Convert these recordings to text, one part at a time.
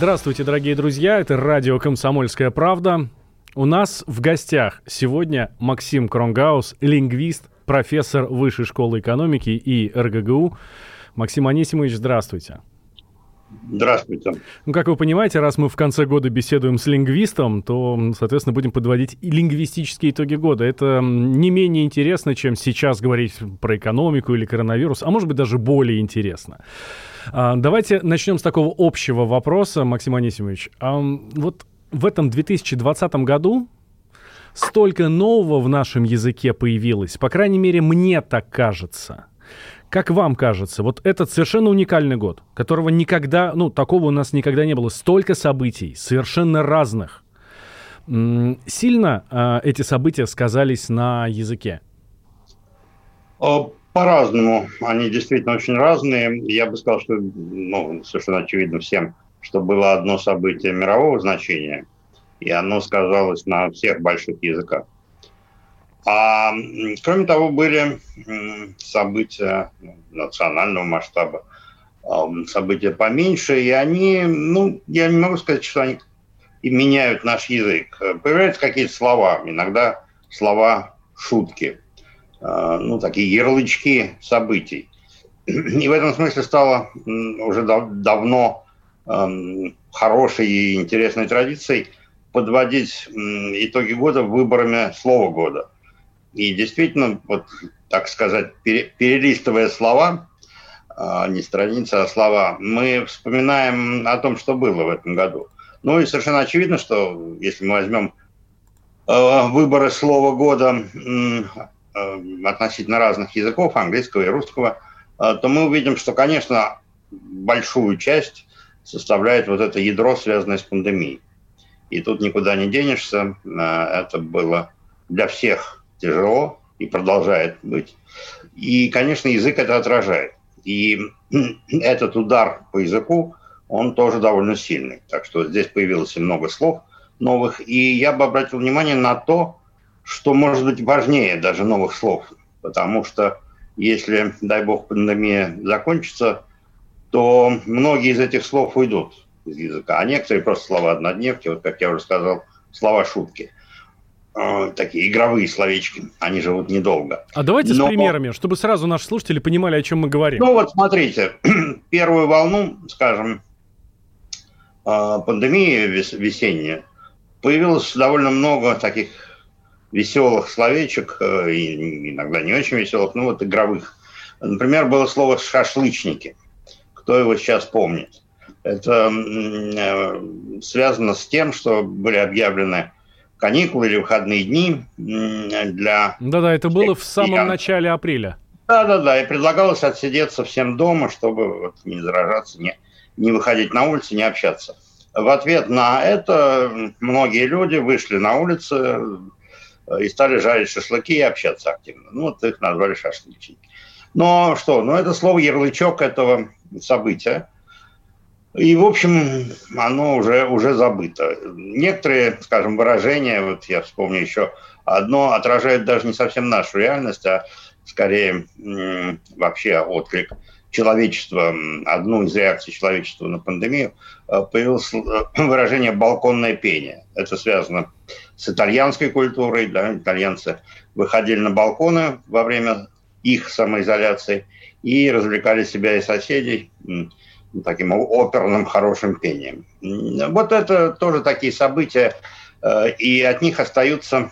Здравствуйте, дорогие друзья, это радио «Комсомольская правда». У нас в гостях сегодня Максим Кронгаус, лингвист, профессор Высшей школы экономики и РГГУ. Максим Анисимович, здравствуйте. Здравствуйте. Ну, как вы понимаете, раз мы в конце года беседуем с лингвистом, то, соответственно, будем подводить и лингвистические итоги года. Это не менее интересно, чем сейчас говорить про экономику или коронавирус, а может быть даже более интересно. А, давайте начнем с такого общего вопроса, Максим Анисимович. А, вот в этом 2020 году столько нового в нашем языке появилось, по крайней мере, мне так кажется. Как вам кажется, вот этот совершенно уникальный год, которого никогда, ну, такого у нас никогда не было, столько событий, совершенно разных. Сильно э, эти события сказались на языке? По-разному. Они действительно очень разные. Я бы сказал, что ну, совершенно очевидно всем, что было одно событие мирового значения, и оно сказалось на всех больших языках. А кроме того, были события ну, национального масштаба, события поменьше, и они, ну, я не могу сказать, что они и меняют наш язык. Появляются какие-то слова, иногда слова шутки, а, ну, такие ярлычки событий. И в этом смысле стало уже дав давно хорошей и интересной традицией подводить итоги года выборами слова года – и действительно, вот так сказать, перелистывая слова, а, не страницы, а слова, мы вспоминаем о том, что было в этом году. Ну и совершенно очевидно, что если мы возьмем а, выборы слова года а, относительно разных языков, английского и русского, то мы увидим, что, конечно, большую часть составляет вот это ядро, связанное с пандемией. И тут никуда не денешься. Это было для всех тяжело и продолжает быть. И, конечно, язык это отражает. И этот удар по языку, он тоже довольно сильный. Так что здесь появилось много слов новых. И я бы обратил внимание на то, что может быть важнее даже новых слов. Потому что если, дай бог, пандемия закончится, то многие из этих слов уйдут из языка. А некоторые просто слова однодневки, вот как я уже сказал, слова шутки. Э, такие игровые словечки, они живут недолго. А давайте Но... с примерами, чтобы сразу наши слушатели понимали, о чем мы говорим. Ну вот смотрите, первую волну, скажем, э, пандемии весенняя, появилось довольно много таких веселых словечек, э, иногда не очень веселых, ну вот игровых. Например, было слово «шашлычники». Кто его сейчас помнит? Это связано с тем, что были объявлены каникулы или выходные дни для... Да-да, это было в самом начале апреля. Да-да-да, и предлагалось отсидеться всем дома, чтобы вот не заражаться, не, не выходить на улицу, не общаться. В ответ на это многие люди вышли на улицы и стали жарить шашлыки и общаться активно. Ну, вот их назвали шашлычники. Но что, ну это слово ярлычок этого события – и, в общем, оно уже, уже забыто. Некоторые, скажем, выражения, вот я вспомню еще одно, отражают даже не совсем нашу реальность, а скорее вообще отклик человечества, одну из реакций человечества на пандемию, э, появилось э, выражение «балконное пение». Это связано с итальянской культурой. Да? Итальянцы выходили на балконы во время их самоизоляции и развлекали себя и соседей таким оперным хорошим пением. Вот это тоже такие события, э, и от них остаются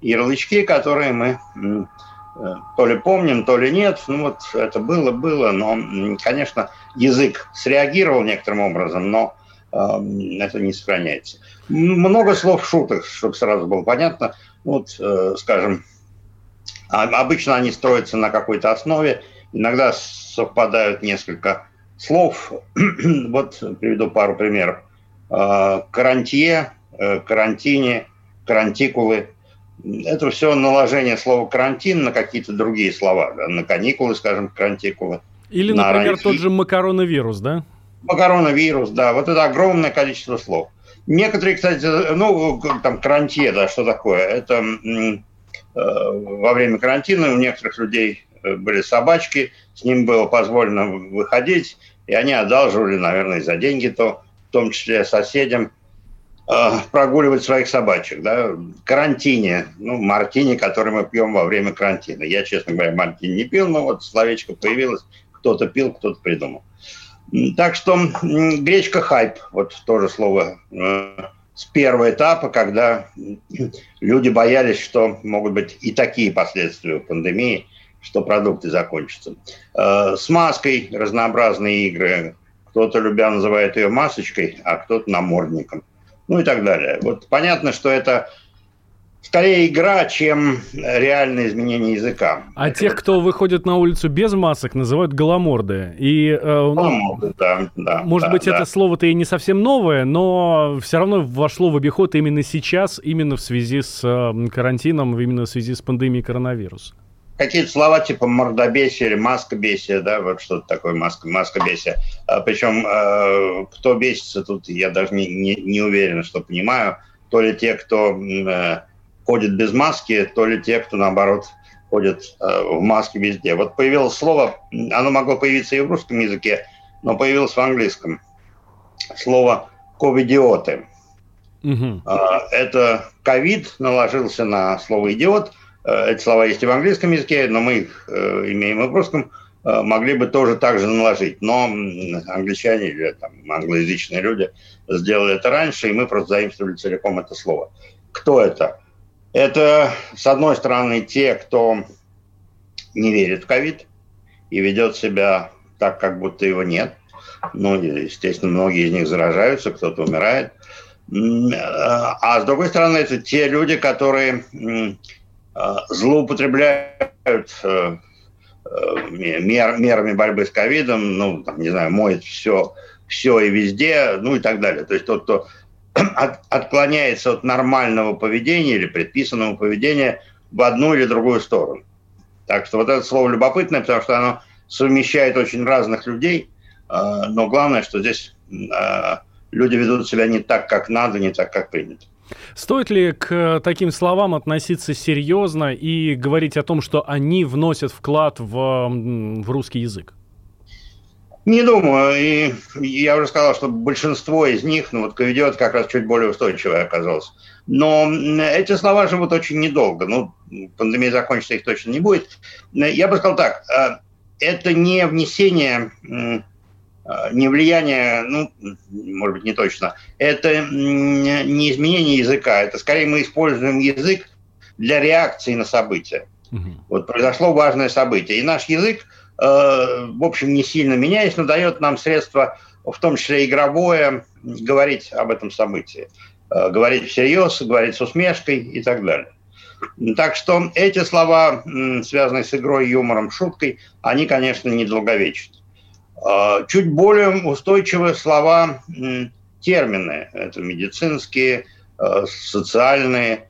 ярлычки, которые мы э, то ли помним, то ли нет. Ну вот это было, было, но, конечно, язык среагировал некоторым образом, но э, это не сохраняется. Много слов шуток, чтобы сразу было понятно. Вот, скажем, а, обычно они строятся на какой-то основе, иногда совпадают несколько слов. вот приведу пару примеров. карантье, карантине, карантикулы. Это все наложение слова карантин на какие-то другие слова. Да? На каникулы, скажем, карантикулы. Или, например, ранние... тот же макароновирус, да? Макароновирус, да. Вот это огромное количество слов. Некоторые, кстати, ну, там, карантье, да, что такое? Это э, во время карантина у некоторых людей э, были собачки, с ним было позволено выходить, и они одалживали, наверное, за деньги, то в том числе соседям, э, прогуливать своих собачек, да, карантине, ну, мартини, который мы пьем во время карантина. Я, честно говоря, мартини не пил, но вот словечко появилось, кто-то пил, кто-то придумал. Так что гречка хайп, вот тоже слово э, с первого этапа, когда люди боялись, что могут быть и такие последствия пандемии, что продукты закончатся. Э, с маской разнообразные игры. Кто-то, любя, называет ее масочкой, а кто-то намордником. Ну и так далее. Вот понятно, что это скорее игра, чем реальное изменение языка. А Это тех, кто выходит на улицу без масок, называют голоморды. И, э, ну, голоморды, да, да. Может да, быть, да. это слово-то и не совсем новое, но все равно вошло в обиход именно сейчас, именно в связи с э, карантином, именно в связи с пандемией коронавируса. Какие-то слова типа мордобесие или маскобесие, да, вот что-то такое, маска, маскобесие. А, причем, э, кто бесится тут, я даже не, не, не уверен, что понимаю. То ли те, кто э, ходят без маски, то ли те, кто, наоборот, ходят э, в маске везде. Вот появилось слово, оно могло появиться и в русском языке, но появилось в английском. Слово «ковидиоты». Угу. Это ковид наложился на слово «идиот». Э, эти слова есть и в английском языке, но мы их э, имеем и в русском могли бы тоже так же наложить. Но англичане или там, англоязычные люди сделали это раньше, и мы просто заимствовали целиком это слово. Кто это? Это, с одной стороны, те, кто не верит в ковид и ведет себя так, как будто его нет. Ну, естественно, многие из них заражаются, кто-то умирает. А с другой стороны, это те люди, которые злоупотребляют э, э, мер, мерами борьбы с ковидом, ну, там, не знаю, моет все, все и везде, ну и так далее. То есть тот, кто от, отклоняется от нормального поведения или предписанного поведения в одну или другую сторону. Так что вот это слово любопытное, потому что оно совмещает очень разных людей, но главное, что здесь люди ведут себя не так, как надо, не так, как принято. Стоит ли к таким словам относиться серьезно и говорить о том, что они вносят вклад в, в русский язык? Не думаю. И я уже сказал, что большинство из них, ну вот Ковидиот как раз чуть более устойчивое оказалось. Но эти слова живут очень недолго. Ну, пандемия закончится, их точно не будет. Я бы сказал так. Э, это не внесение, э, не влияние, ну, может быть, не точно. Это не изменение языка. Это скорее мы используем язык для реакции на события. Угу. Вот произошло важное событие. И наш язык Э, в общем, не сильно меняясь, но дает нам средства, в том числе игровое, говорить об этом событии. Э, говорить всерьез, говорить с усмешкой и так далее. Так что эти слова, связанные с игрой, юмором, шуткой, они, конечно, недолговечны. Э, чуть более устойчивые слова, термины. Это медицинские, социальные,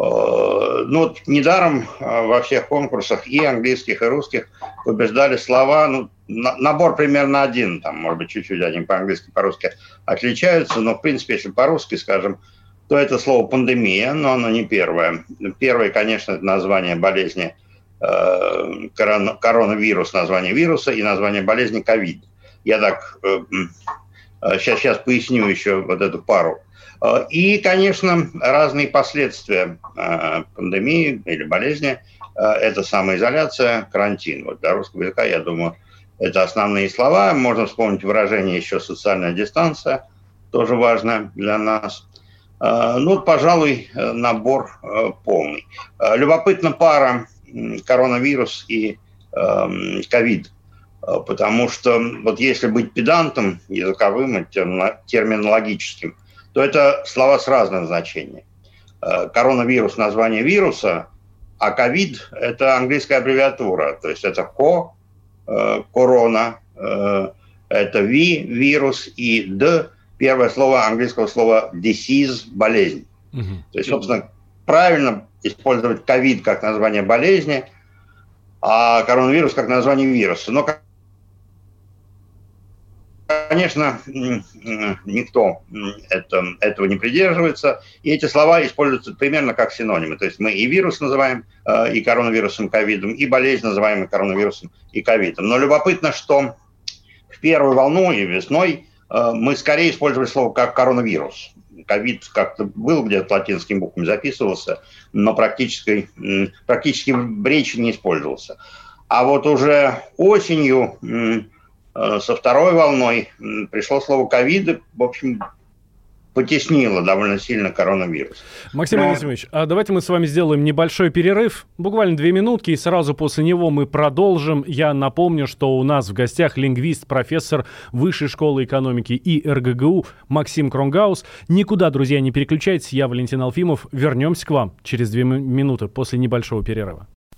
Э, ну, вот недаром во всех конкурсах и английских, и русских побеждали слова, ну, набор примерно один, там, может быть, чуть-чуть один по-английски, по-русски отличаются, но, в принципе, если по-русски, скажем, то это слово «пандемия», но оно не первое. Первое, конечно, это название болезни коронавирус, название вируса, и название болезни ковид. Я так сейчас, сейчас поясню еще вот эту пару. Э, и, конечно, разные последствия э, пандемии или болезни. Э, это самоизоляция, карантин. Вот для русского языка, я думаю, это основные слова. Можно вспомнить выражение еще «социальная дистанция», тоже важно для нас. Ну, пожалуй, набор полный. Любопытна пара коронавирус и эм, ковид. Потому что вот если быть педантом языковым и терминологическим – то это слова с разным значением. Э, коронавирус – название вируса, а ковид – это английская аббревиатура, то есть это ко, э, корона, э, это ви, вирус, и д, первое слово английского слова disease – болезнь. Угу. То есть, собственно, правильно использовать ковид как название болезни, а коронавирус как название вируса. Но, конечно, никто это, этого не придерживается, и эти слова используются примерно как синонимы. То есть мы и вирус называем э, и коронавирусом, ковидом, и болезнь называем и коронавирусом, и ковидом. Но любопытно, что в первую волну и весной э, мы скорее использовали слово как коронавирус. Ковид как-то был где-то латинскими буквами записывался, но практически, практически в речи не использовался. А вот уже осенью э, со второй волной пришло слово ковид, в общем, потеснило довольно сильно коронавирус. Максим Но... Анисимович, а давайте мы с вами сделаем небольшой перерыв, буквально две минутки, и сразу после него мы продолжим. Я напомню, что у нас в гостях лингвист, профессор Высшей школы экономики и РГГУ Максим Кронгаус. Никуда, друзья, не переключайтесь, я Валентин Алфимов. Вернемся к вам через две минуты после небольшого перерыва.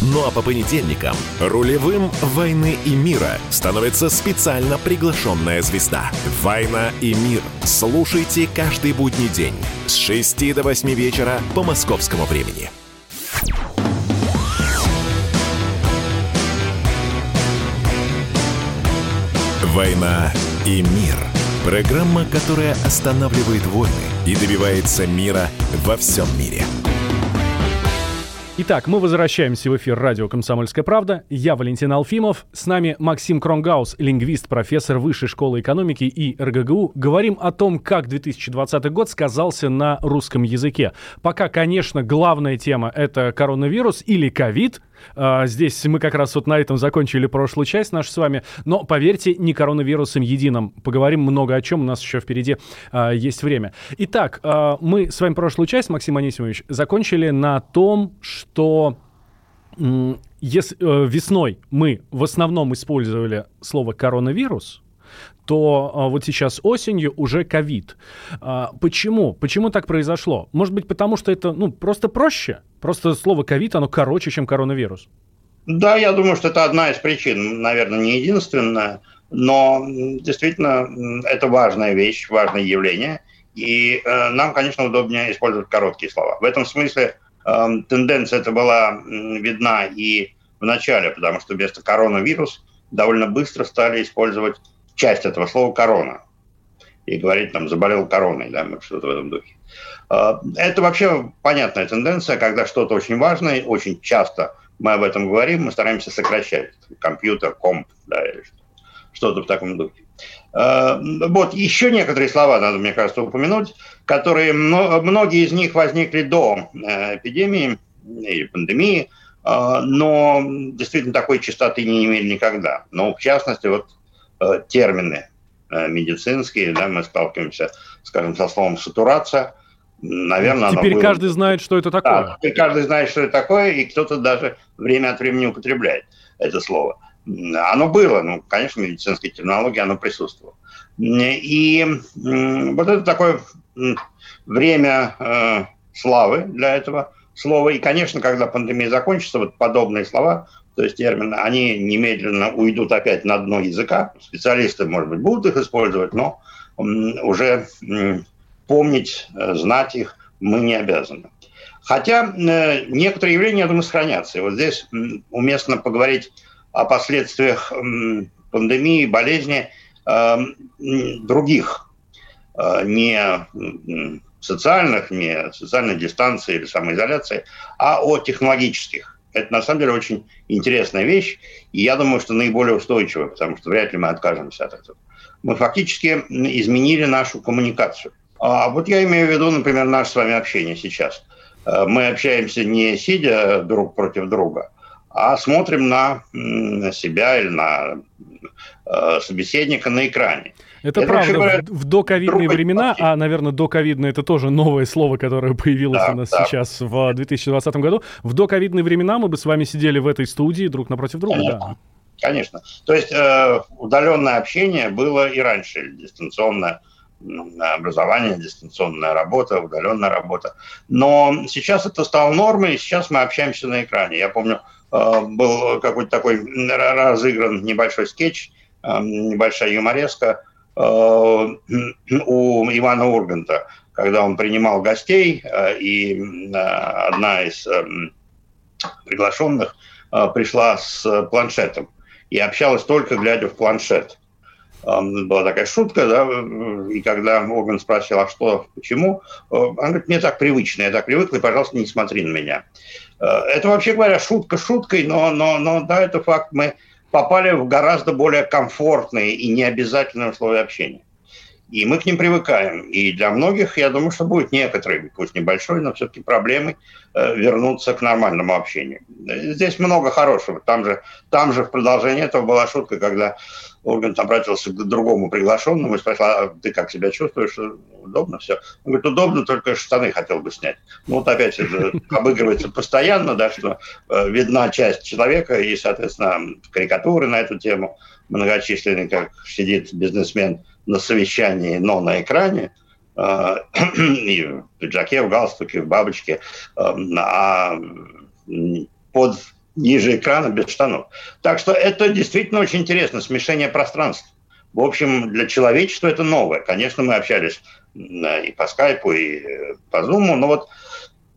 Ну а по понедельникам рулевым «Войны и мира» становится специально приглашенная звезда. «Война и мир». Слушайте каждый будний день с 6 до 8 вечера по московскому времени. «Война и мир» – программа, которая останавливает войны и добивается мира во всем мире – Итак, мы возвращаемся в эфир радио «Комсомольская правда». Я Валентин Алфимов. С нами Максим Кронгаус, лингвист, профессор Высшей школы экономики и РГГУ. Говорим о том, как 2020 год сказался на русском языке. Пока, конечно, главная тема — это коронавирус или ковид — здесь мы как раз вот на этом закончили прошлую часть нашу с вами. Но поверьте, не коронавирусом единым. Поговорим много о чем. У нас еще впереди а, есть время. Итак, а, мы с вами прошлую часть, Максим Анисимович, закончили на том, что если, э, весной мы в основном использовали слово коронавирус, то а, вот сейчас осенью уже ковид. А, почему? Почему так произошло? Может быть, потому что это ну, просто проще? Просто слово ковид, оно короче, чем коронавирус. Да, я думаю, что это одна из причин, наверное, не единственная, но действительно это важная вещь, важное явление, и э, нам, конечно, удобнее использовать короткие слова. В этом смысле э, тенденция эта была видна и в начале, потому что вместо коронавирус довольно быстро стали использовать часть этого слова корона. И говорить там заболел короной, да, что-то в этом духе. А, это вообще понятная тенденция, когда что-то очень важное, очень часто мы об этом говорим, мы стараемся сокращать. Компьютер, комп, да, или что-то в таком духе. А, вот еще некоторые слова надо, мне кажется, упомянуть, которые, многие из них возникли до э, эпидемии или пандемии, а, но действительно такой частоты не имели никогда. Но в частности, вот термины э, медицинские, да, мы сталкиваемся, скажем, со словом сатурация. Наверное, теперь каждый знает, что это такое. Да, теперь каждый знает, что это такое, и кто-то даже время от времени употребляет это слово. Оно было, ну, конечно, в медицинской терминологии оно присутствовало. И вот это такое время э, славы для этого слова. И, конечно, когда пандемия закончится, вот подобные слова то есть термины, они немедленно уйдут опять на дно языка. Специалисты, может быть, будут их использовать, но уже помнить, э, знать их мы не обязаны. Хотя э, некоторые явления, я думаю, сохранятся. И вот здесь уместно поговорить о последствиях пандемии, болезни э, других, не социальных, не социальной дистанции или самоизоляции, а о технологических. Это на самом деле очень интересная вещь, и я думаю, что наиболее устойчивая, потому что вряд ли мы откажемся от этого. Мы фактически изменили нашу коммуникацию. А вот я имею в виду, например, наше с вами общение сейчас. Э, мы общаемся не сидя друг против друга, а смотрим на себя или на э, собеседника на экране. Это, это правда, говоря, в доковидные времена, а, наверное, доковидное это тоже новое слово, которое появилось да, у нас да. сейчас в 2020 году. В доковидные времена мы бы с вами сидели в этой студии друг напротив друга, Конечно. да. Конечно. То есть э, удаленное общение было и раньше, дистанционное образование, дистанционная работа, удаленная работа. Но сейчас это стало нормой, и сейчас мы общаемся на экране. Я помню, э, был какой-то такой разыгран небольшой скетч, э, небольшая юмореска, у Ивана Урганта, когда он принимал гостей, э, и э, одна из приглашенных пришла с планшетом и общалась только глядя в планшет. Была такая шутка, да, и когда Ургант спросил, а что, почему, он говорит, мне так привычно, я так привык, и, пожалуйста, не смотри на меня. Это, вообще говоря, шутка шуткой, но, но, но да, это факт, мы попали в гораздо более комфортные и необязательные условия общения. И мы к ним привыкаем. И для многих, я думаю, что будет некоторые, пусть небольшой, но все-таки проблемы э, вернуться к нормальному общению. Здесь много хорошего. Там же, там же в продолжении этого была шутка, когда Ургант обратился к другому приглашенному и спросил, а ты как себя чувствуешь? Удобно все? Он говорит, удобно, только штаны хотел бы снять. Ну вот опять это обыгрывается постоянно, да, что э, видна часть человека и, соответственно, карикатуры на эту тему многочисленные, как сидит бизнесмен на совещании, но на экране, э, и в пиджаке, в галстуке, в бабочке, э, а под ниже экрана без штанов. Так что это действительно очень интересно, смешение пространств. В общем, для человечества это новое. Конечно, мы общались и по скайпу, и э, по зуму, но вот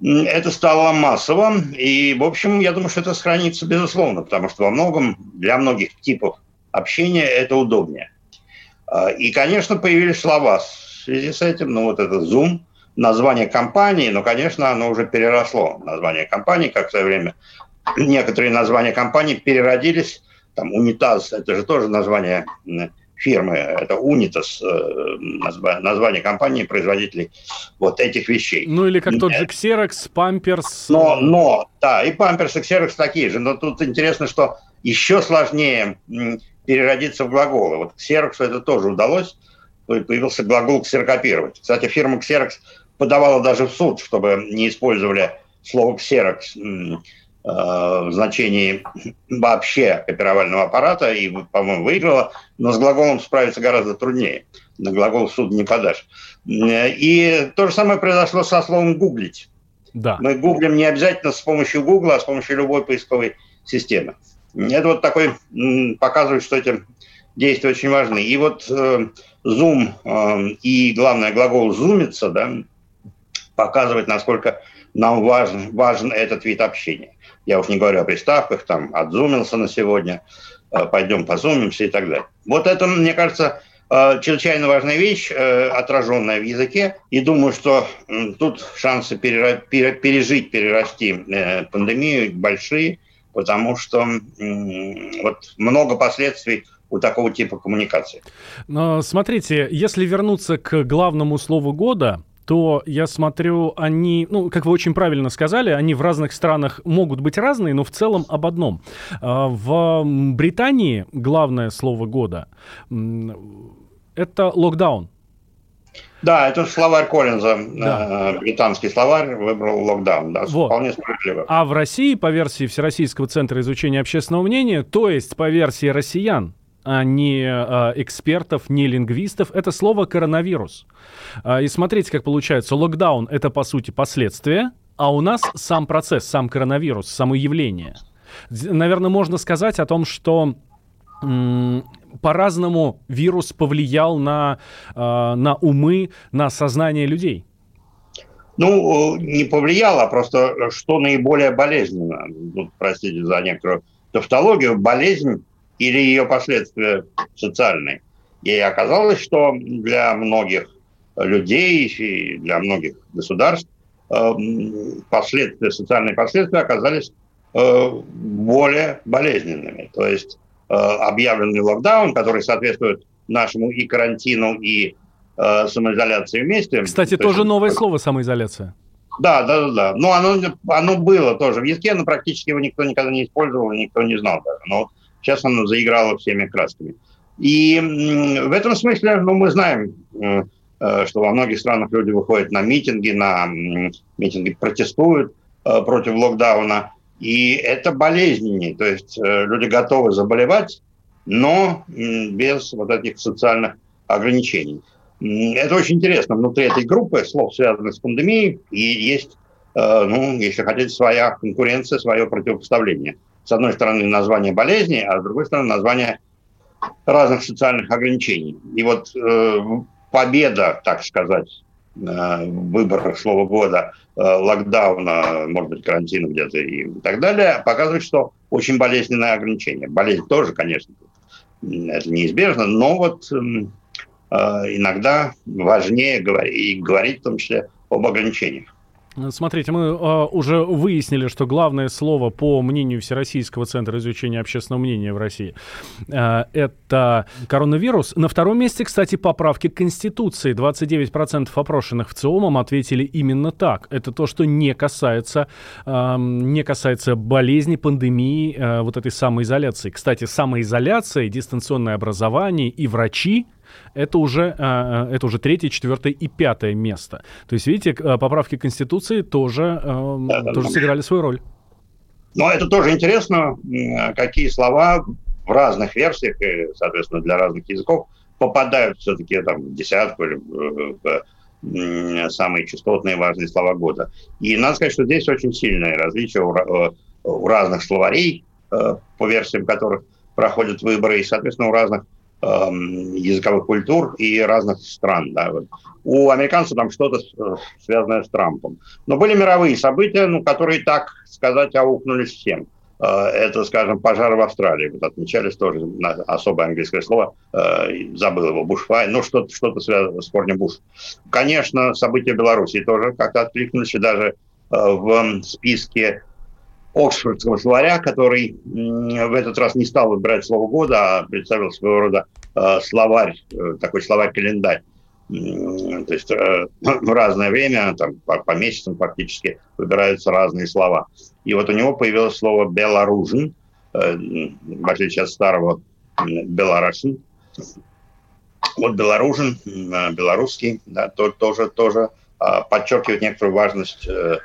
это стало массовым, и, в общем, я думаю, что это сохранится безусловно, потому что во многом для многих типов общения это удобнее. А, и, конечно, появились слова в связи с этим, ну вот это Zoom, название компании, но, конечно, оно уже переросло. Название компании, как в свое время некоторые названия компаний переродились. Там унитаз, это же тоже название фирмы, это Unitas, э, название компании, производителей вот этих вещей. Ну или как тот же Xerox, Pampers. Но, но, да, и Pampers, и Xerox такие же. Но тут интересно, что еще сложнее переродиться в глаголы. Вот Xerox это тоже удалось, появился глагол ксерокопировать. Кстати, фирма Xerox подавала даже в суд, чтобы не использовали слово Э, в значении вообще копировального аппарата и, по-моему, выиграла, но с глаголом справиться гораздо труднее. На глагол суд не подашь. И то же самое произошло со словом «гуглить». Да. Мы гуглим не обязательно с помощью Гугла, а с помощью любой поисковой системы. Это вот такой показывает, что эти действия очень важны. И вот э, Zoom э, и, главное, глагол «зумиться» да, показывает, насколько нам важен, важен этот вид общения. Я уж не говорю о приставках, там, отзумился на сегодня, э, пойдем позумимся и так далее. Вот это, мне кажется, э, чрезвычайно важная вещь, э, отраженная в языке. И думаю, что тут шансы пережить, перерасти пандемию большие, потому что вот много последствий у такого типа коммуникации. Но смотрите, если вернуться к главному слову года, то я смотрю, они, ну, как вы очень правильно сказали, они в разных странах могут быть разные, но в целом об одном. А, в Британии главное слово года — это локдаун. Да, это словарь Коллинза, да. Э, британский словарь, выбрал локдаун, да, вот. вполне справедливо. А в России, по версии Всероссийского центра изучения общественного мнения, то есть по версии россиян, а не а, экспертов, не лингвистов, это слово коронавирус. А, и смотрите, как получается. Локдаун — это, по сути, последствия, а у нас сам процесс, сам коронавирус, само явление. Наверное, можно сказать о том, что по-разному вирус повлиял на, на умы, на сознание людей. Ну, не повлияло, а просто что наиболее болезненно. Простите за некоторую тавтологию. Болезнь или ее последствия социальные. И оказалось, что для многих людей и для многих государств эм, последствия, социальные последствия оказались э, более болезненными. То есть э, объявленный локдаун, который соответствует нашему и карантину, и э, самоизоляции вместе. Кстати, тоже есть, новое слово самоизоляция. Да, да, да, да. Ну, оно, оно было тоже в языке, но практически его никто никогда не использовал, никто не знал даже. Но сейчас оно заиграло всеми красками. И в этом смысле, ну, мы знаем, э, э, что во многих странах люди выходят на митинги, на митинги протестуют э, против локдауна. И это болезненнее. То есть люди готовы заболевать, но без вот этих социальных ограничений. Это очень интересно. Внутри этой группы слов, связанных с пандемией, и есть, ну, если хотите, своя конкуренция, свое противопоставление. С одной стороны, название болезни, а с другой стороны, название разных социальных ограничений. И вот э, победа, так сказать, э, в слова года, э, локдауна, может быть, карантина где-то и так далее, показывает, что очень болезненное ограничение. Болезнь тоже, конечно, это неизбежно, но вот эм, э, иногда важнее говорить, и говорить в том числе об ограничениях. Смотрите, мы э, уже выяснили, что главное слово, по мнению Всероссийского центра изучения общественного мнения в России, э, это коронавирус. На втором месте, кстати, поправки к Конституции. 29% опрошенных в ЦИОМом ответили именно так. Это то, что не касается, э, не касается болезни, пандемии, э, вот этой самоизоляции. Кстати, самоизоляция, дистанционное образование и врачи это уже, а, а, это уже третье, четвертое и пятое место. То есть, видите, а, поправки Конституции тоже, да, да, тоже сыграли свою роль. Но это тоже интересно, какие слова в разных версиях, и, соответственно, для разных языков попадают все-таки там в десятку или в самые частотные важные слова года. И надо сказать, что здесь очень сильное различие у, э, у разных словарей, э, по версиям которых проходят выборы, и, соответственно, у разных Эм, языковых культур и разных стран. Да. У американцев там что-то э, связанное с Трампом. Но были мировые события, ну, которые, так сказать, аукнулись всем. Э, это, скажем, пожар в Австралии. Вот отмечались тоже особое английское слово, э, забыл его, бушфай, ну, что-то что связано с корнем Буш. Конечно, события в Беларуси тоже как-то откликнулись, и даже в списке Оксфордского словаря, который в этот раз не стал выбирать слово года, а представил своего рода э, словарь, э, такой словарь-календарь. То есть э, в разное время, там, по, по месяцам фактически, выбираются разные слова. И вот у него появилось слово «белоружен», в отличие от старого «белорусин». Вот «белоружен», белорусский, да, то, тоже, тоже подчеркивает некоторую важность Э,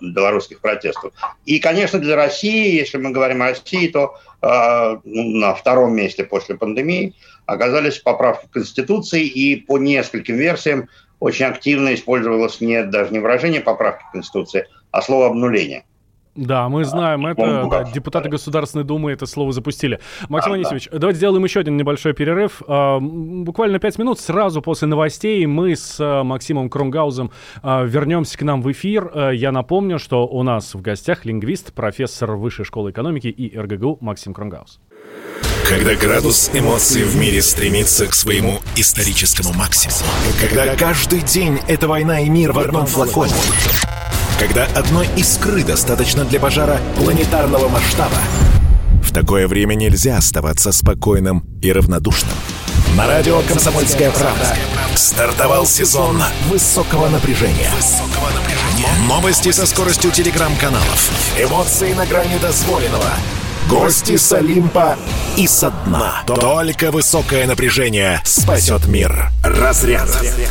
белорусских протестов. И, конечно, для России, если мы говорим о России, то э, ну, на втором месте после пандемии оказались поправки к Конституции, и по нескольким версиям очень активно использовалось не, даже не выражение поправки к Конституции, а слово обнуление. Да, мы знаем это. Да, депутаты Государственной Думы это слово запустили. Максим да, Анисимович, да. давайте сделаем еще один небольшой перерыв. А, буквально пять минут сразу после новостей мы с а, Максимом Кронгаузом а, вернемся к нам в эфир. Я напомню, что у нас в гостях лингвист, профессор Высшей школы экономики и РГГУ Максим Кронгауз. Когда градус эмоций в мире стремится к своему историческому максимуму. Когда каждый день это война и мир в одном флаконе когда одной искры достаточно для пожара планетарного масштаба. В такое время нельзя оставаться спокойным и равнодушным. На радио «Комсомольская правда» стартовал сезон высокого напряжения. Новости со скоростью телеграм-каналов. Эмоции на грани дозволенного. Гости с Олимпа и со дна. Только высокое напряжение спасет мир. Разряд. Разряд.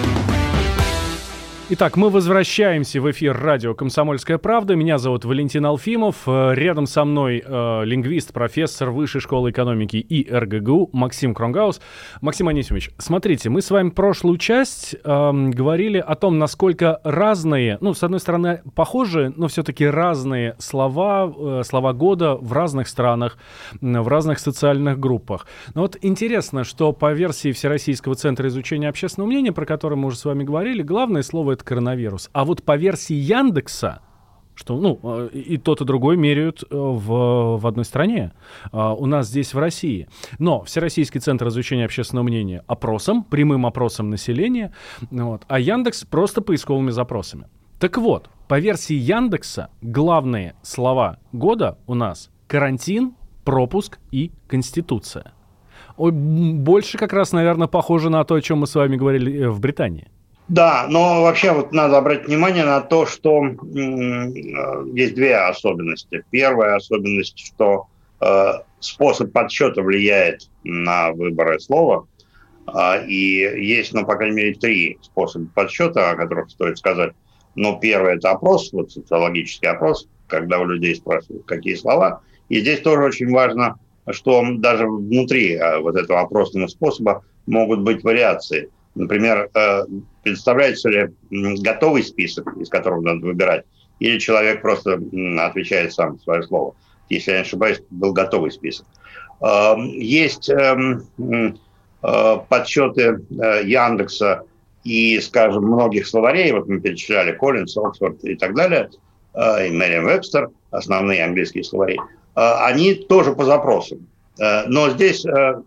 Итак, мы возвращаемся в эфир радио «Комсомольская правда». Меня зовут Валентин Алфимов. Э, рядом со мной э, лингвист, профессор Высшей школы экономики и РГГУ Максим Кронгаус. Максим Анисимович, смотрите, мы с вами прошлую часть э, говорили о том, насколько разные, ну, с одной стороны, похожие, но все-таки разные слова, э, слова года в разных странах, в разных социальных группах. Но вот интересно, что по версии Всероссийского центра изучения общественного мнения, про который мы уже с вами говорили, главное слово — это это коронавирус. А вот по версии Яндекса, что, ну, э, и тот, и другой меряют э, в, в одной стране, а, у нас здесь, в России. Но Всероссийский центр изучения общественного мнения опросом, прямым опросом населения, вот, а Яндекс просто поисковыми запросами. Так вот, по версии Яндекса главные слова года у нас карантин, пропуск и конституция. Ой, больше как раз, наверное, похоже на то, о чем мы с вами говорили э, в Британии. Да, но вообще вот надо обратить внимание на то, что э, есть две особенности. Первая особенность, что э, способ подсчета влияет на выборы слова. Э, и есть, ну, по крайней мере, три способа подсчета, о которых стоит сказать. Но первый – это опрос, вот социологический опрос, когда у людей спрашивают, какие слова. И здесь тоже очень важно, что даже внутри э, вот этого опросного способа могут быть вариации – Например, э, представляется ли готовый список, из которого надо выбирать, или человек просто отвечает сам свое слово. Если я не ошибаюсь, был готовый список. Эм, есть э, подсчеты э, Яндекса и, скажем, многих словарей, вот мы перечисляли Коллинс, Оксфорд и так далее, и Мэриам Вебстер, основные английские словари, они тоже по запросам. Но здесь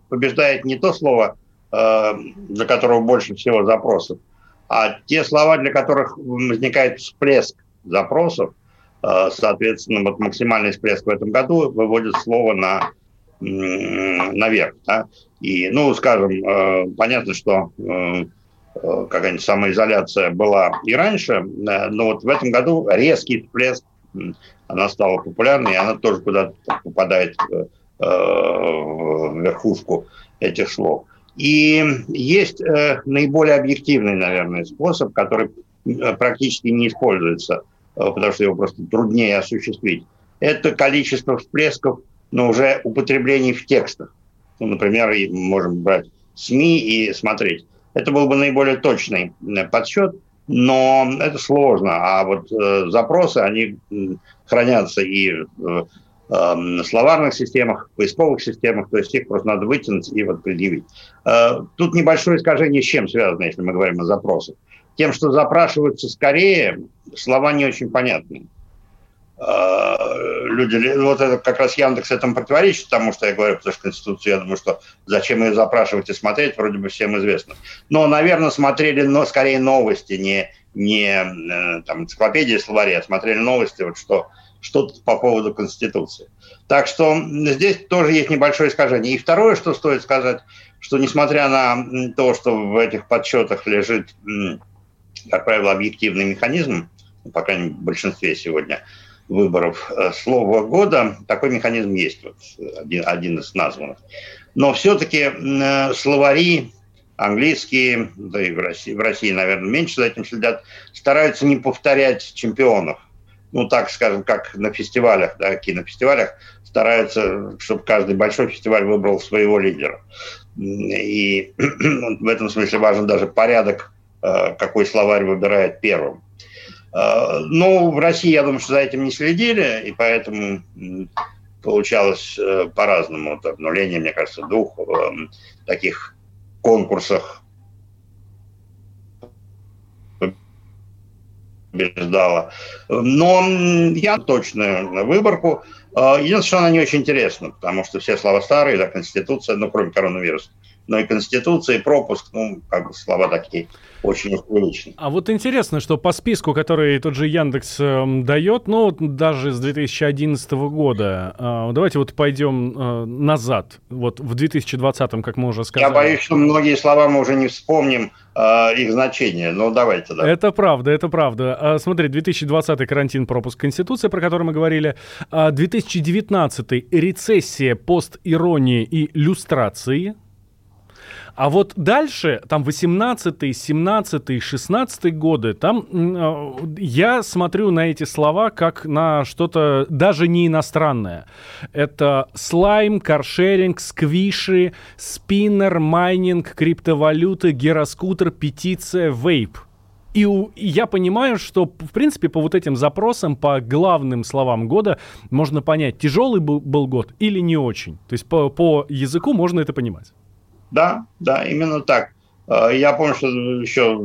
побеждает не то слово, Э, для которого больше всего запросов. А те слова, для которых возникает всплеск запросов, э, соответственно, вот максимальный всплеск в этом году выводит слово на, наверх. Да? И, ну, скажем, э, понятно, что какая-нибудь самоизоляция была и раньше, но вот в этом году резкий всплеск, она стала популярной, и она тоже куда-то попадает в верхушку этих слов. И есть э, наиболее объективный, наверное, способ, который э, практически не используется, э, потому что его просто труднее осуществить. Это количество всплесков, но уже употреблений в текстах. Ну, например, можем брать СМИ и смотреть. Это был бы наиболее точный э, подсчет, но это сложно. А вот э, запросы, они хранятся и Эм, словарных системах, поисковых системах, то есть их просто надо вытянуть и вот предъявить. Э, тут небольшое искажение с чем связано, если мы говорим о запросах. Тем, что запрашиваются скорее, слова не очень понятны. Э, люди, вот это как раз Яндекс этому противоречит, потому что я говорю, потому что Конституцию, я думаю, что зачем ее запрашивать и смотреть, вроде бы всем известно. Но, наверное, смотрели, но скорее новости, не, не э, там, энциклопедии словари, а смотрели новости, вот что что-то по поводу Конституции. Так что здесь тоже есть небольшое искажение. И второе, что стоит сказать, что несмотря на то, что в этих подсчетах лежит, как правило, объективный механизм, ну, по крайней мере, в большинстве сегодня выборов э, слова года, такой механизм есть, вот, один, один из названных. Но все-таки э, словари английские, да и в России, в России, наверное, меньше за этим следят, стараются не повторять чемпионов ну, так скажем, как на фестивалях, да, кинофестивалях, стараются, чтобы каждый большой фестиваль выбрал своего лидера. И в этом смысле важен даже порядок, э, какой словарь выбирает первым. Но в России, я думаю, что за этим не следили, и поэтому получалось э, по-разному. Обнуление, мне кажется, двух таких конкурсах побеждала. Но я точную выборку. А, единственное, что она не очень интересна, потому что все слова старые, да, Конституция, ну, кроме коронавируса. Но и Конституция, и пропуск, ну, как бы слова такие очень приличные. А вот интересно, что по списку, который тот же Яндекс э, дает, ну, даже с 2011 года, э, давайте вот пойдем э, назад, вот в 2020, как мы уже сказали. Я боюсь, что многие слова мы уже не вспомним, э, их значение. Ну, давайте, да. Это правда, это правда. А, смотри, 2020 карантин, пропуск Конституции, про который мы говорили. 2019 рецессия, пост иронии и люстрации. А вот дальше, там 18 17 16 годы, там э, я смотрю на эти слова как на что-то даже не иностранное. Это слайм, каршеринг, сквиши, спиннер, майнинг, криптовалюты, гироскутер, петиция, вейп. И, я понимаю, что, в принципе, по вот этим запросам, по главным словам года, можно понять, тяжелый был, был год или не очень. То есть по, по языку можно это понимать. Да, да, именно так. А, я помню, что еще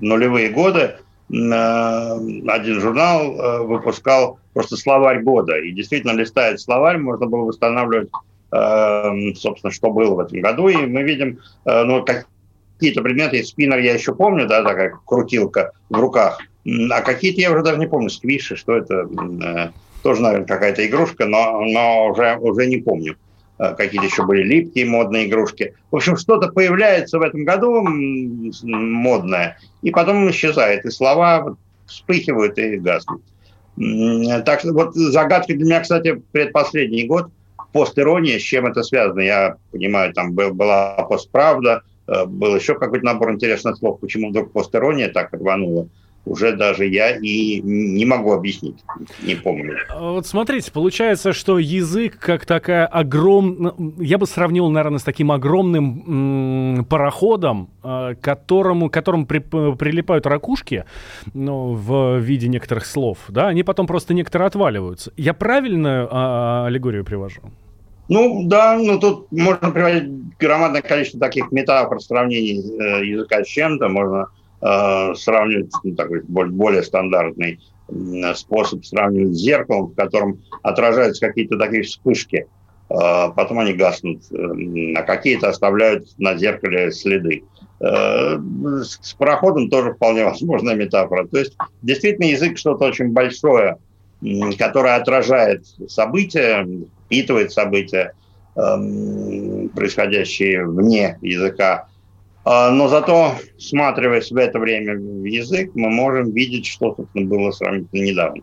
нулевые годы один журнал э, выпускал просто словарь года. И действительно, листая словарь, можно было восстанавливать, э, собственно, что было в этом году. И мы видим, э, ну, какие-то предметы, спиннер я еще помню, да, такая крутилка в руках, а какие-то я уже даже не помню, сквиши, что это, тоже, наверное, какая-то игрушка, но, но уже, уже не помню. Э, какие-то еще были липкие модные игрушки. В общем, что-то появляется в этом году модное, и потом исчезает, и слова вспыхивают и гаснут. Так что вот загадка для меня, кстати, предпоследний год, постирония, с чем это связано, я понимаю, там был, была постправда, э, был еще какой-то набор интересных слов, почему вдруг постирония так рванула уже даже я и не могу объяснить, не помню. А вот смотрите, получается, что язык как такая огромная, я бы сравнил, наверное, с таким огромным м- пароходом, э, которому, которому при, прилипают ракушки ну, в виде некоторых слов, да, они потом просто некоторые отваливаются. Я правильно э, аллегорию привожу? Ну да, ну тут можно приводить громадное количество таких метафор, сравнений э, языка с чем-то, можно сравнивать, ну, такой более стандартный способ сравнивать с зеркалом, в котором отражаются какие-то такие вспышки, э, потом они гаснут, э, а какие-то оставляют на зеркале следы. Э, с пароходом тоже вполне возможная метафора. То есть действительно язык что-то очень большое, которое отражает события, впитывает события, происходящие вне языка, но зато, всматриваясь в это время в язык, мы можем видеть, что, собственно, было сравнительно недавно.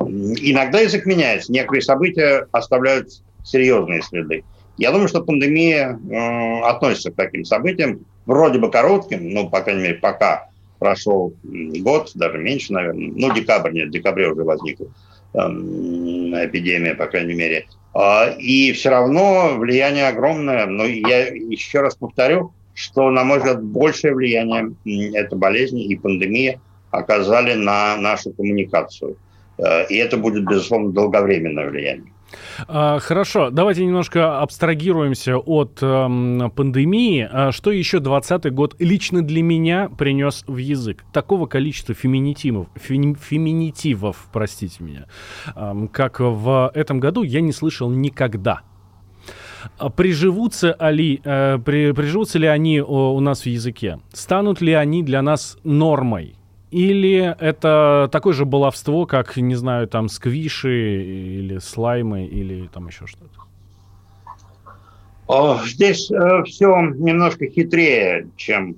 Иногда язык меняется, некоторые события оставляют серьезные следы. Я думаю, что пандемия э, относится к таким событиям, вроде бы коротким, ну, по крайней мере, пока прошел год, даже меньше, наверное, ну, декабрь, нет, в декабре уже возникла э, эпидемия, по крайней мере. Э, и все равно влияние огромное, но я еще раз повторю, что, на мой взгляд, большее влияние эта болезнь и пандемия оказали на нашу коммуникацию. Э, и это будет, безусловно, долговременное влияние. А, хорошо, давайте немножко абстрагируемся от эм, пандемии. А что еще 2020 год лично для меня принес в язык? Такого количества феминитивов, феминитивов, простите меня, эм, как в этом году я не слышал никогда. А приживутся, ли, э, при, приживутся ли они о, у нас в языке? Станут ли они для нас нормой? Или это такое же баловство, как, не знаю, там, сквиши или слаймы или там еще что-то? Здесь э, все немножко хитрее, чем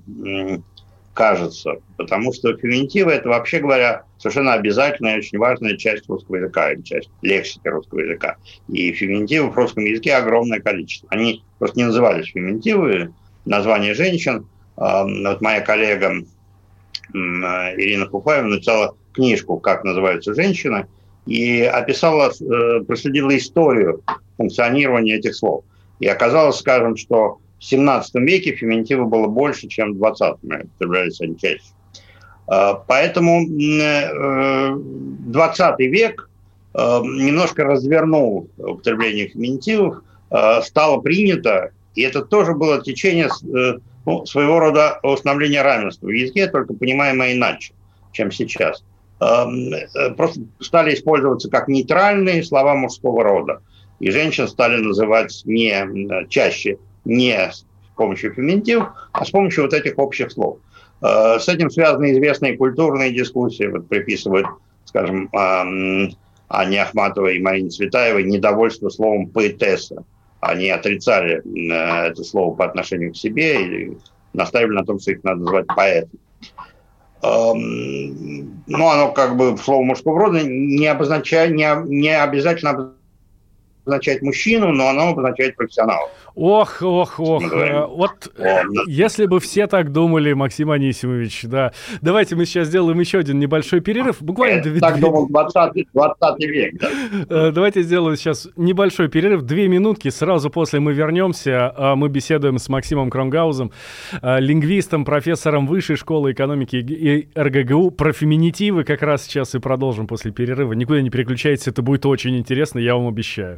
кажется, потому что феминитивы – это, вообще говоря, совершенно обязательная и очень важная часть русского языка, часть лексики русского языка. И феминитивов в русском языке огромное количество. Они просто не назывались феминитивы, название женщин. Вот моя коллега Ирина Купаева написала книжку «Как называются женщины», и описала, э, проследила историю функционирования этих слов. И оказалось, скажем, что в 17 веке феминитива было больше, чем в 20 веке, употреблялись они чаще. А, поэтому 20 э, век э, немножко развернул употребление феминитивов, э, стало принято, и это тоже было течение ну, своего рода установления равенства в языке, только понимаемое иначе, чем сейчас. Просто стали использоваться как нейтральные слова мужского рода. И женщин стали называть не чаще не с помощью феминитивов, а с помощью вот этих общих слов. Э, с этим связаны известные культурные дискуссии. Вот приписывают, скажем, Ане Ахматовой и Марине Цветаевой недовольство словом «поэтесса». Они отрицали э, это слово по отношению к себе и настаивали на том, что их надо называть поэтом. Ну, оно как бы слово мужского рода не обозначает, не, не обязательно обозначает мужчину, но оно обозначает профессионала. Ох, ох, ох. Э, вот э, если бы все так думали, Максим Анисимович, да. Давайте мы сейчас сделаем еще один небольшой перерыв. Буквально... Это, так думал 20, 20 век. Да? Э, давайте сделаем сейчас небольшой перерыв. Две минутки. Сразу после мы вернемся. А мы беседуем с Максимом Кронгаузом, лингвистом, профессором Высшей школы экономики и РГГУ. Про феминитивы как раз сейчас и продолжим после перерыва. Никуда не переключайтесь, это будет очень интересно, я вам обещаю.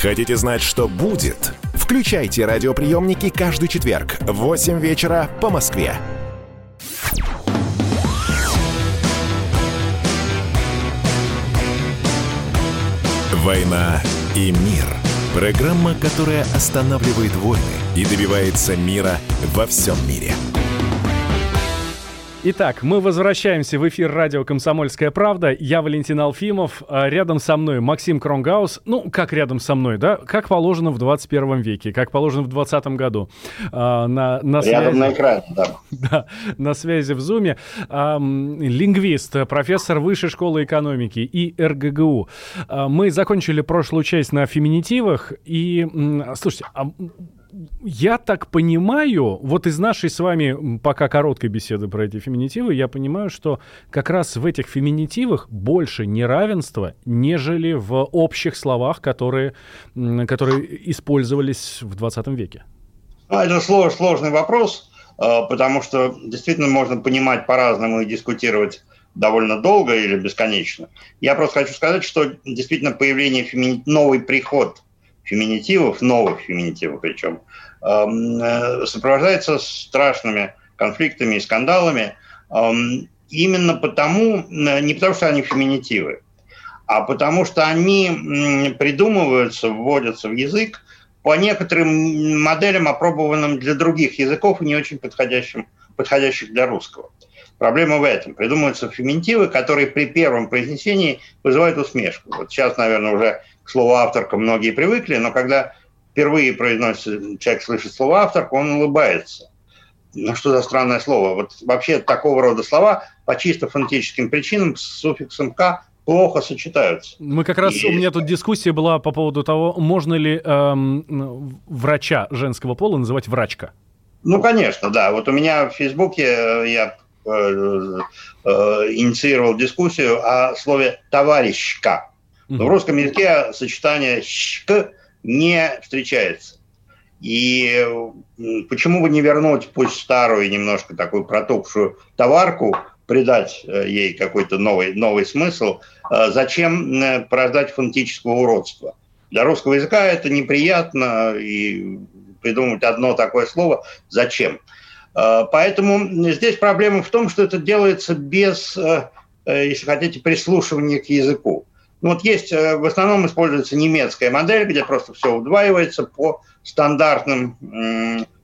Хотите знать, что будет? Включайте радиоприемники каждый четверг в 8 вечера по Москве. «Война и мир» – программа, которая останавливает войны и добивается мира во всем мире – Итак, мы возвращаемся в эфир радио «Комсомольская правда». Я Валентин Алфимов. А рядом со мной Максим Кронгаус. Ну, как рядом со мной, да? Как положено в 21 веке, как положено в 20 году. А, на, на рядом связи... на экране, да. да. На связи в Зуме. А, лингвист, профессор Высшей школы экономики и РГГУ. А, мы закончили прошлую часть на феминитивах. И, слушайте, а я так понимаю, вот из нашей с вами пока короткой беседы про эти феминитивы, я понимаю, что как раз в этих феминитивах больше неравенства, нежели в общих словах, которые, которые использовались в 20 веке. А, это сложный вопрос, а, потому что действительно можно понимать по-разному и дискутировать довольно долго или бесконечно. Я просто хочу сказать, что действительно появление фемини... новый приход – феминитивов, новых феминитивов причем, эм, э, сопровождается страшными конфликтами и скандалами эм, именно потому, э, не потому что они феминитивы, а потому что они придумываются, вводятся в язык по некоторым моделям, опробованным для других языков и не очень подходящим, подходящих для русского. Проблема в этом. Придумываются феминитивы, которые при первом произнесении вызывают усмешку. Вот сейчас, наверное, уже к слову авторка многие привыкли, но когда впервые произносит, человек слышит слово авторка, он улыбается. Ну что за странное слово? Вот вообще такого рода слова по чисто фонетическим причинам с суффиксом «к» плохо сочетаются. Мы как раз, и... у меня тут дискуссия была по поводу того, можно ли эм, врача женского пола называть врачка. Ну, конечно, да. Вот у меня в Фейсбуке э, я э, э, инициировал дискуссию о слове «товарищка». Но в русском языке сочетание «шк» не встречается. И почему бы не вернуть, пусть старую, немножко такую протухшую товарку, придать э, ей какой-то новый, новый смысл, э, зачем э, порождать фонетического уродства? Для русского языка это неприятно, и придумать одно такое слово зачем? Поэтому здесь проблема в том, что это делается без, если хотите, прислушивания к языку. Ну, вот есть, э, в основном используется немецкая модель, где просто все удваивается по стандартным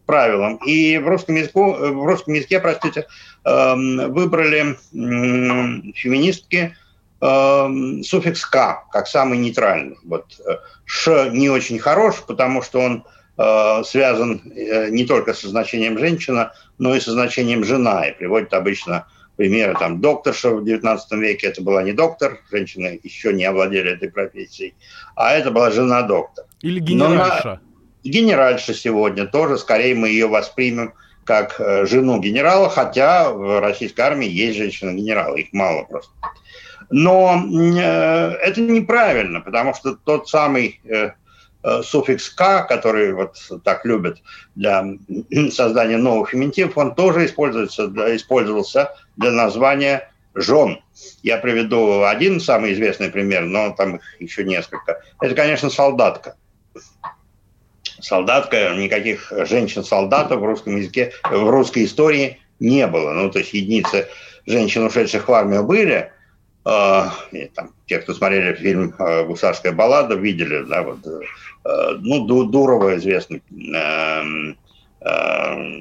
правилам. И в русском, языку, э, в русском языке, простите, эм, выбрали феминистки эм, суффикс «к» как самый нейтральный. Вот э, «ш» не очень хорош, потому что он связан не только со значением «женщина», но и со значением «жена», и приводит обычно примеры, там, докторша в XIX веке, это была не доктор, женщины еще не овладели этой профессией, а это была жена доктора. Или генеральша. На... Генеральша сегодня тоже, скорее мы ее воспримем как э, жену генерала, хотя в российской армии есть женщины-генералы, их мало просто. Но э, это неправильно, потому что тот самый э, суффикс «к», который вот так любят для создания новых феминитивов, он тоже используется, использовался для названия жен. Я приведу один самый известный пример, но там их еще несколько. Это, конечно, солдатка. Солдатка, никаких женщин-солдатов в русском языке, в русской истории не было. Ну, то есть единицы женщин, ушедших в армию, были. Э, там, те, кто смотрели фильм э, «Гусарская баллада», видели, да, вот, э, ну, Дурова известный, эм,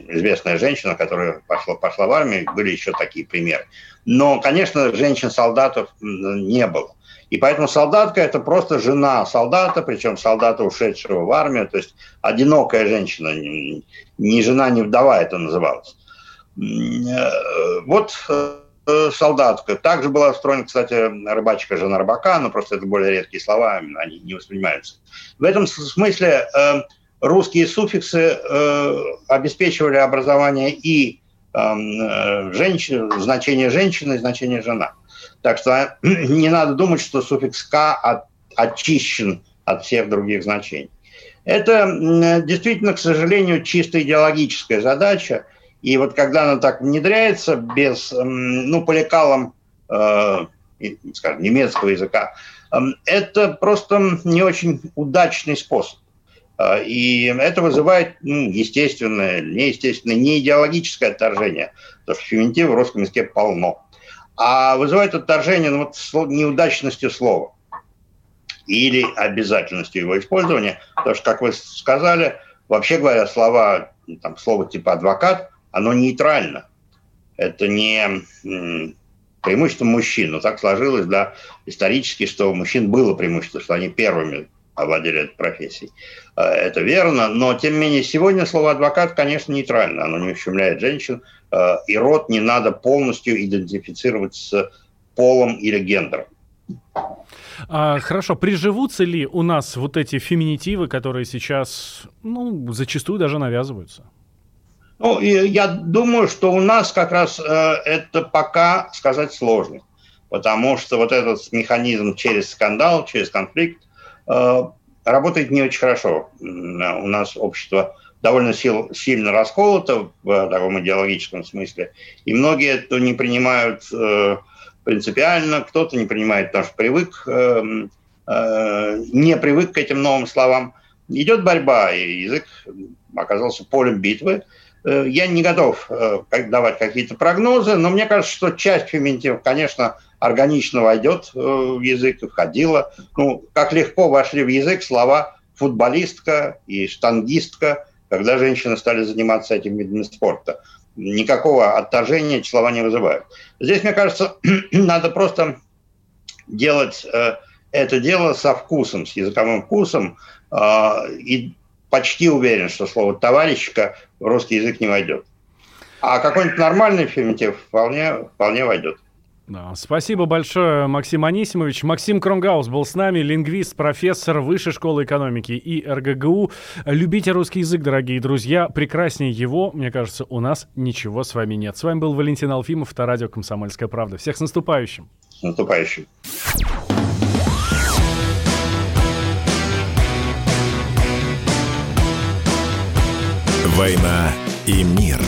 известная женщина, которая пошла, пошла в армию, были еще такие примеры. Но, конечно, женщин-солдатов не было. И поэтому солдатка – это просто жена солдата, причем солдата, ушедшего в армию, то есть одинокая женщина, не жена, не вдова это называлось. Вот э, солдатка. Также была устроена, кстати, рыбачка, жена рыбака, но просто это более редкие слова, они не воспринимаются. В этом смысле э, русские суффиксы э, обеспечивали образование и женщин, значение женщины значение жена. Так что не надо думать, что суффикс «к» от, очищен от всех других значений. Это действительно, к сожалению, чисто идеологическая задача, и вот когда она так внедряется без, ну, по лекалам, э, скажем, немецкого языка, э, это просто не очень удачный способ. Э, и это вызывает ну, естественное, неестественное, не идеологическое отторжение, потому что феминитив в русском языке полно. А вызывает отторжение ну, вот, неудачностью слова или обязательностью его использования. Потому что, как вы сказали, вообще говоря, слова, там, слово типа адвокат оно нейтрально. Это не преимущество мужчин. Но так сложилось, да, исторически, что у мужчин было преимущество, что они первыми овладели этой профессией. Э, это верно, но тем не менее сегодня слово адвокат, конечно, нейтрально, оно не ущемляет женщин, э, и род не надо полностью идентифицировать с полом или гендером. А, хорошо, приживутся ли у нас вот эти феминитивы, которые сейчас, ну, зачастую даже навязываются? Ну, я думаю, что у нас как раз э, это пока сказать сложно, потому что вот этот механизм через скандал, через конфликт э, работает не очень хорошо. У нас общество довольно сил, сильно расколото в таком идеологическом смысле, и многие это не принимают э, принципиально, кто-то не принимает, потому что привык, э, э, не привык к этим новым словам. Идет борьба, и язык оказался полем битвы. Э, я не готов э, давать какие-то прогнозы, но мне кажется, что часть феминитивов, конечно, органично войдет э, в язык и входила. Ну, как легко вошли в язык слова футболистка и штангистка, когда женщины стали заниматься этим видом спорта. Никакого отторжения эти слова не вызывают. Здесь, мне кажется, надо просто делать это дело со вкусом, с языковым вкусом, и почти уверен, что слово «товарищка» в русский язык не войдет. А какой-нибудь нормальный феминитив вполне, вполне войдет. Да, спасибо большое, Максим Анисимович. Максим Кронгаус был с нами, лингвист, профессор Высшей школы экономики и РГГУ. Любите русский язык, дорогие друзья. Прекраснее его, мне кажется, у нас ничего с вами нет. С вами был Валентин Алфимов, это радио «Комсомольская правда». Всех с наступающим. С наступающим. «Война и мир».